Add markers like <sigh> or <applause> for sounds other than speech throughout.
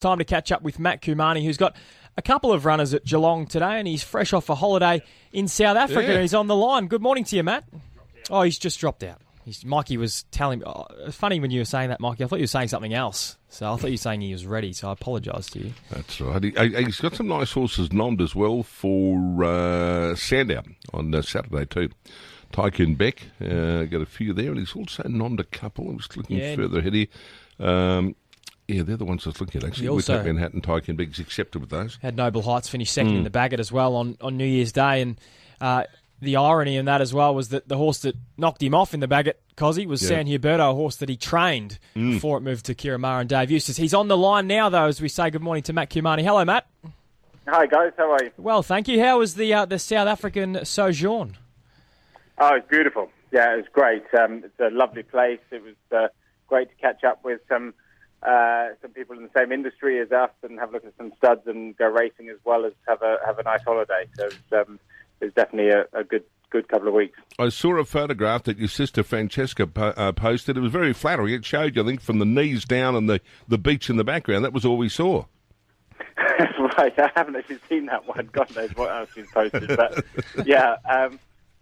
Time to catch up with Matt Cumani, who's got a couple of runners at Geelong today, and he's fresh off a holiday in South Africa. Yeah. He's on the line. Good morning to you, Matt. Oh, he's just dropped out. He's, Mikey was telling me. Oh, it's funny when you were saying that, Mikey. I thought you were saying something else. So I thought you were saying he was ready. So I apologise to you. That's right. He, he's got some nice horses nommed as well for uh, Sandown on uh, Saturday too. Tycoon Beck uh, got a few there, and he's also nommed a couple. I'm just looking Yeah. further ahead here. Um, yeah, they're the ones I was looking at actually. He With also- Manhattan, Tycoon Beck's accepted with those. Had Noble Heights finish second in the Bagot as well on, on New Year's Day. And uh, the irony in that as well was that the horse that knocked him off in the Bagot, Cozzy, was Yeah. San Huberto, a horse that he trained before it moved to Ciaron Maher and Dave Eustace. He's on the line now, though, as we say good morning to Matt Cumani. Hello, Matt. Hi guys, how are you? Well, thank you. How was the uh, the South African sojourn? Oh, it's beautiful. Yeah, it was great. Um, it's a lovely place. It was uh, great to catch up with some uh, some people in the same industry as us and have a look at some studs and go racing as well as have a have a nice holiday. So it's, um, it was definitely a, a good good couple of weeks. I saw a photograph that your sister Francesca po- uh, posted. It was very flattering. It showed you, I think, from the knees down and the, the beach in the background. That was all we saw. <laughs> right, I haven't actually seen that one. God knows what else she's posted, but yeah, um,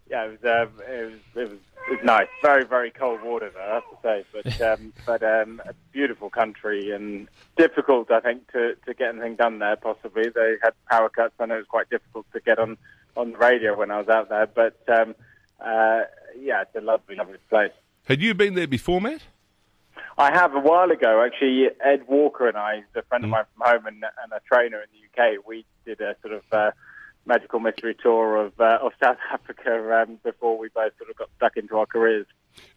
yeah, it was, um, it was it was it was nice. Very very cold water though, I have to say, but <laughs> um, but um, a beautiful country and difficult, I think, to to get anything done there. Possibly they had power cuts. I know it was quite difficult to get on on the radio when I was out there, but um, uh, yeah, it's a lovely lovely place. Had you been there before, Matt? I have a while ago, actually. Ed Walker and I, he's a friend of mine from home and, and a trainer in the UK. We did a sort of uh, magical mystery tour of uh, of South <laughs> Africa um, before we both sort of got stuck into our careers.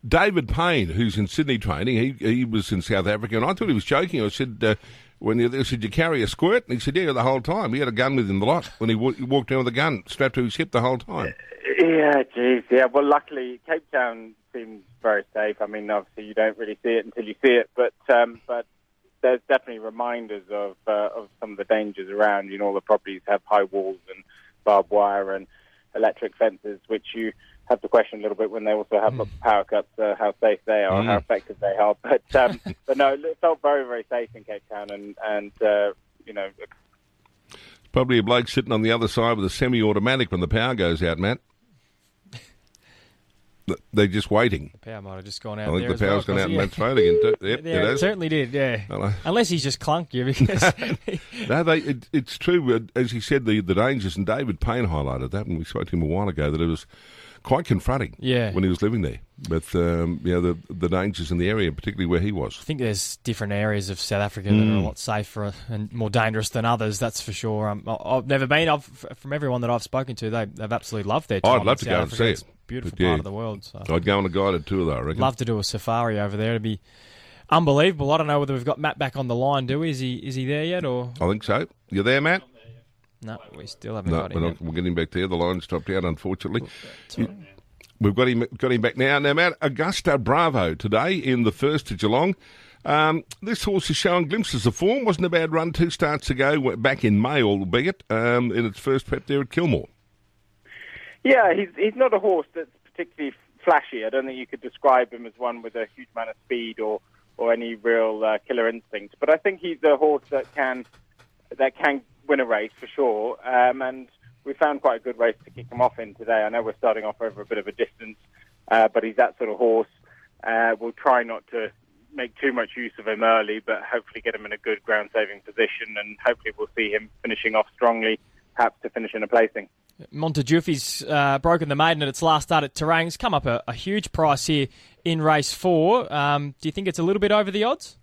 David Payne, who's in Sydney training, he he was in South Africa, and I thought he was joking. I said, uh, when you, I said, you carry a squirt? And he said, yeah, the whole time. He had a gun with him the lot when he, wa- he walked down with a gun strapped to his hip the whole time. Yeah, geez, yeah. Well, luckily Cape Town seems very safe. I mean, obviously you don't really see it until you see it, but um, but there's definitely reminders of uh, of some of the dangers around. You know, all the properties have high walls and barbed wire and electric fences, which you have to question a little bit when they also have of power cuts, uh, how safe they are, how effective they are. <laughs> But um, but no, it felt very very safe in Cape Town, and and uh, you know Probably a bloke sitting on the other side with a semi-automatic when the power goes out, Matt. They're just waiting. The power might have just gone out I think the as well, power's gone out in Matt's phone again. Yep, Yeah, it it <laughs> certainly did, yeah. Hello. Unless he's just clunked you because <laughs> <laughs> No, they, it, it's true. As he said, the, the dangers, and David Payne highlighted that when we spoke to him a while ago, that it was quite confronting Yeah. when he was living there. But, um, you know, the, the dangers in the area, particularly where he was. I think there's different areas of South Africa that Mm. are a lot safer and more dangerous than others. That's for sure. Um, I've never been. I've, from everyone that I've spoken to, they, they've absolutely loved their time. I'd love to South go and see it. Beautiful But, yeah. part of the world. So. I'd go on a guided tour, though, I reckon. Love to do a safari over there. It'd be unbelievable. I don't know whether we've got Matt back on the line. Do we? Is he? Is he there yet? Or I think so. You there, Matt? no? We still haven't No, got him. not, we're getting back there. The line stopped out, unfortunately. We've got him got him back now. Now, Matt, Augusta Bravo today in the first to Geelong. Um, this horse is showing glimpses of form. Wasn't a bad run two starts ago, back in May, albeit, um, in its first prep there at Kilmore. Yeah, he's he's not a horse that's particularly flashy. I don't think you could describe him as one with a huge amount of speed or or any real uh, killer instinct. But I think he's a horse that can that can win a race for sure. Um, and we found quite a good race to kick him off in today. I know we're starting off over a bit of a distance, uh, but he's that sort of horse. Uh, we'll try not to make too much use of him early, but hopefully get him in a good ground saving position, and hopefully we'll see him finishing off strongly, perhaps to finish in a placing. Montejufi's uh, broken the maiden at its last start at Terang's. Come up a, a huge price here in race four. Um, do you think it's a little bit over the odds?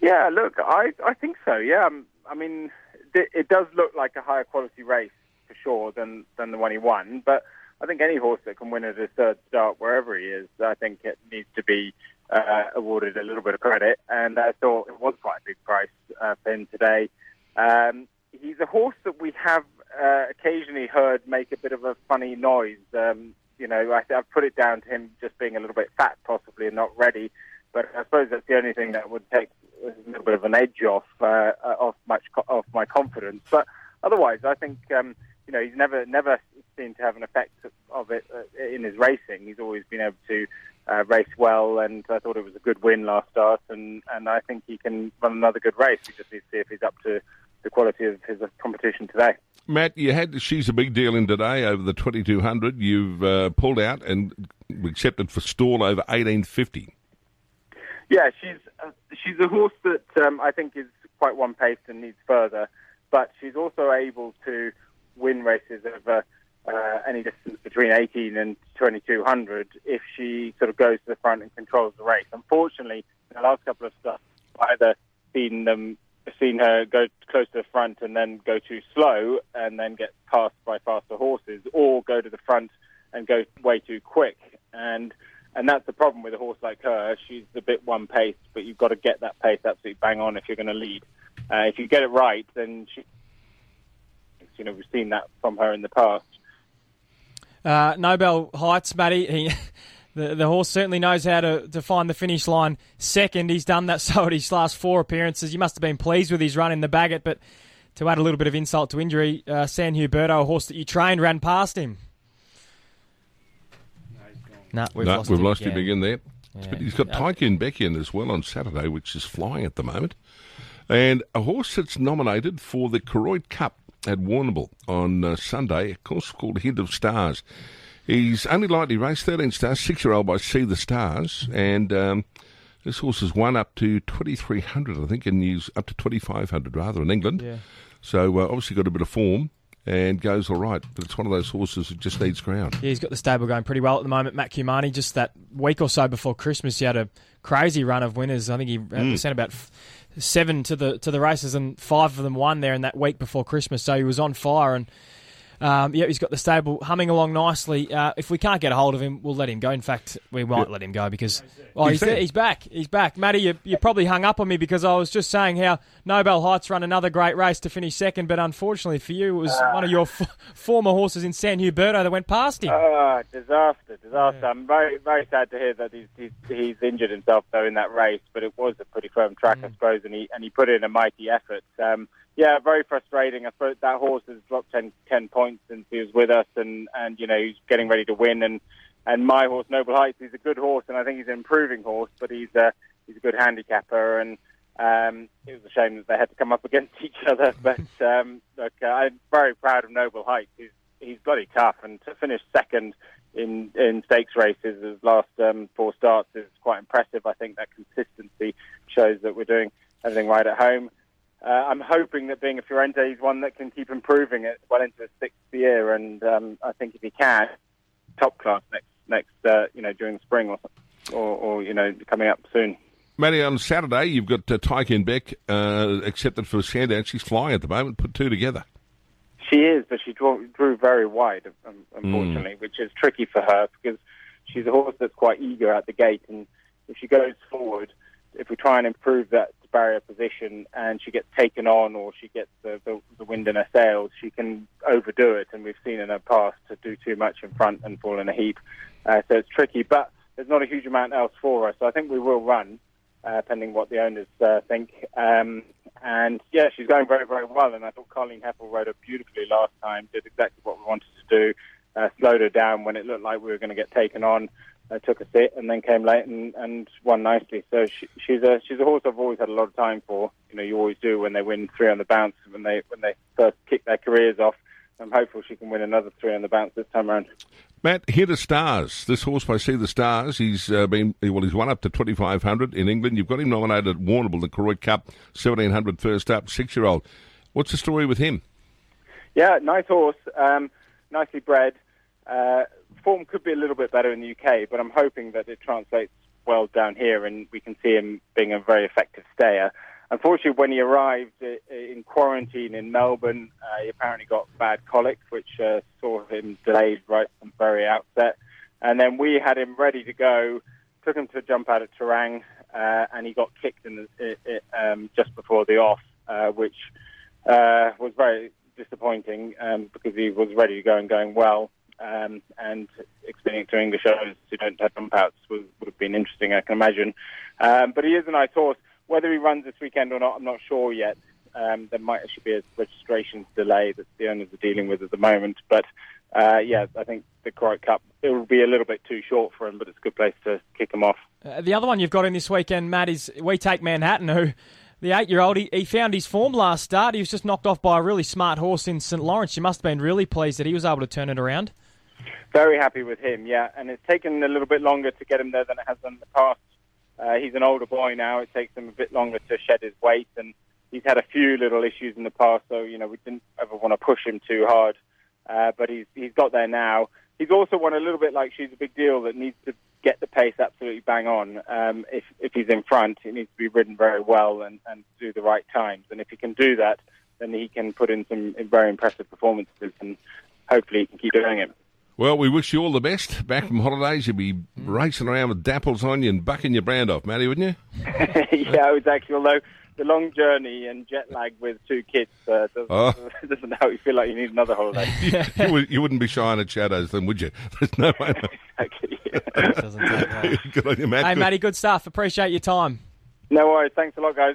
Yeah, look, I I think so. Yeah, um, I mean, it, it does look like a higher quality race for sure than than the one he won. But I think any horse that can win at his third start, wherever he is, I think it needs to be uh, awarded a little bit of credit. And I thought it was quite a big price uh, for him today. Um, he's a horse that we have uh, occasionally heard make a bit of a funny noise. Um, you know, I, I've put it down to him just being a little bit fat, possibly, and not ready. But I suppose that's the only thing that would take a little bit of an edge off uh, uh, off much off my confidence. But otherwise, I think um, you know he's never never seemed to have an effect of it uh, in his racing. He's always been able to uh, race well, and I thought it was a good win last start, and, and I think he can run another good race. We just need to see if he's up to the quality of his competition today. Matt, you had she's a big deal in today over the 2200. You've uh, pulled out and accepted for stall over 1850. Yeah, she's uh, she's a horse that um, I think is quite one paced and needs further, but she's also able to win races over uh, any distance between 18 and 2200 if she sort of goes to the front and controls the race. Unfortunately, in the last couple of starts, either seen them seen her go close to the front and then go too slow and then get passed by faster horses, or go to the front and go way too quick. And and that's the problem with a horse like her. She's a bit one pace, but you've got to get that pace absolutely bang on if you're going to lead. Uh, if you get it right, then she, you know, we've seen that from her in the past. Uh, Noble Heights, Matty. He, the, the horse certainly knows how to, to find the finish line second. He's done that <laughs> so at his last four appearances. You must have been pleased with his run in the Bagot, but to add a little bit of insult to injury, uh, San Huberto, a horse that you trained, ran past him. No, we've no, lost, we've him, lost again. him again there. Yeah. But he's got Tycoon Beckian as well on Saturday, which is flying at the moment. And a horse that's nominated for the Koroit Cup at Warrnambool on uh, Sunday, a course called Hint of Stars. He's only lightly raced, 13 stars, six year old by Sea The Stars. And um, this horse has won up to 2,300, I think, and he's up to 2,500 rather in England. Yeah. So uh, obviously got a bit of form and goes all right. But it's one of those horses that just needs ground. Yeah, he's got the stable going pretty well at the moment. Matt Cumani, just that week or so before Christmas, he had a crazy run of winners. I think he uh, sent about seven to the to the races, and five of them won there in that week before Christmas. So he was on fire, and um, yeah, he's got the stable humming along nicely. Uh, if we can't get a hold of him, we'll let him go. In fact, we might let him go because oh, He's he's, there. there. he's back. He's back. Matty, you, you probably hung up on me because I was just saying how Noble Heights run another great race to finish second, but unfortunately for you, it was one of your f- former horses in San Huberto that went past him. Ah, disaster, disaster. I'm very, very sad to hear that he's, he's he's injured himself though in that race, but it was a pretty firm track, I suppose, and he and he put in a mighty effort. Um, yeah, very frustrating. I suppose that horse has dropped 10, 10 points since he was with us, and and you know he's getting ready to win. And and my horse, Noble Heights, he's a good horse, and I think he's an improving horse, but he's a he's a good handicapper, and um, it was a shame that they had to come up against <laughs> each other. But um, look, uh, I'm very proud of Noble Heights. He's he's bloody tough, and to finish second in in stakes races his last um, four starts is quite impressive. I think that consistency shows that we're doing everything right at home. Uh, I'm hoping that being a Fiorente, is one that can keep improving it well into the sixth year, and um, I think if he can, top class next next uh, you know during the spring or, or or you know coming up soon. Matty, on Saturday, you've got uh, Tycoon Beck uh, accepted for Sandown. She's flying at the moment. Put two together. She is, but she drew, drew very wide, um, unfortunately, which is tricky for her because she's a horse that's quite eager at the gate, and if she goes forward, if we try and improve that barrier position and she gets taken on or she gets the, the, the wind in her sails, she can overdo it, and we've seen in her past to do too much in front and fall in a heap. Uh, so it's tricky, but there's not a huge amount else for her, so I think we will run, uh, pending what the owners uh, think. Um, and yeah, she's going very, very well. And I thought Colleen Heppel rode her beautifully last time, did exactly what we wanted to do, uh, slowed her down when it looked like we were going to get taken on. Uh, took a sit and then came late and, and won nicely. So she, she's a she's a horse I've always had a lot of time for. You know, you always do when they win three on the bounce when they when they first kick their careers off. I'm hopeful she can win another three on the bounce this time around. Matt, here the stars. This horse by Sea The Stars. He's uh, been well. He's won up to twenty five hundred in England. You've got him nominated at Warrnambool, the Koroit Cup, seventeen hundred first up, six year old. What's the story with him? Yeah, nice horse, um, nicely bred. Uh, form could be a little bit better in the UK, but I'm hoping that it translates well down here, and we can see him being a very effective stayer. Unfortunately, when he arrived in quarantine in Melbourne, uh, he apparently got bad colic, which uh, saw him delayed right from the very outset. And then we had him ready to go, took him to a jump out at Terang, uh, and he got kicked in the, it, um, just before the off, uh, which uh, was very disappointing um, because he was ready to go and going well. Um, and explaining to English owners who don't have jump outs would, would have been interesting, I can imagine. Um, but he is a nice horse. Whether he runs this weekend or not, I'm not sure yet. Um, there might actually be a registration delay that the owners are dealing with at the moment. But uh, yeah, I think the Koroit Cup it will be a little bit too short for him, but it's a good place to kick him off. Uh, the other one you've got in this weekend, Matt, is We Take Manhattan, who the eight-year-old he, he, found his form last start. He was just knocked off by a really smart horse in St Lawrence. You must have been really pleased that he was able to turn it around. Very happy with him, yeah. And it's taken a little bit longer to get him there than it has in the past. Uh, he's an older boy now. It takes him a bit longer to shed his weight, and he's had a few little issues in the past. So you know we didn't ever want to push him too hard, uh, but he's he's got there now. He's also one a little bit like she's a big deal that needs to get the pace absolutely bang on. Um, if if he's in front, he needs to be ridden very well and, and do the right times. And if he can do that, then he can put in some very impressive performances, and hopefully he can keep doing it. Well, we wish you all the best. Back from holidays, you'll be racing around with dapples on you and bucking your brand off, Matty, wouldn't you? <laughs> yeah, exactly. Although the long journey and jet lag with two kids uh, doesn't, oh. <laughs> doesn't help you feel like you need another holiday. <laughs> you, you, wouldn't be shying at shadows then, would you? There's no way. exactly. Yeah. Good on you, Matt. Hey, Matty, good stuff. Appreciate your time. No worries. Thanks a lot, guys.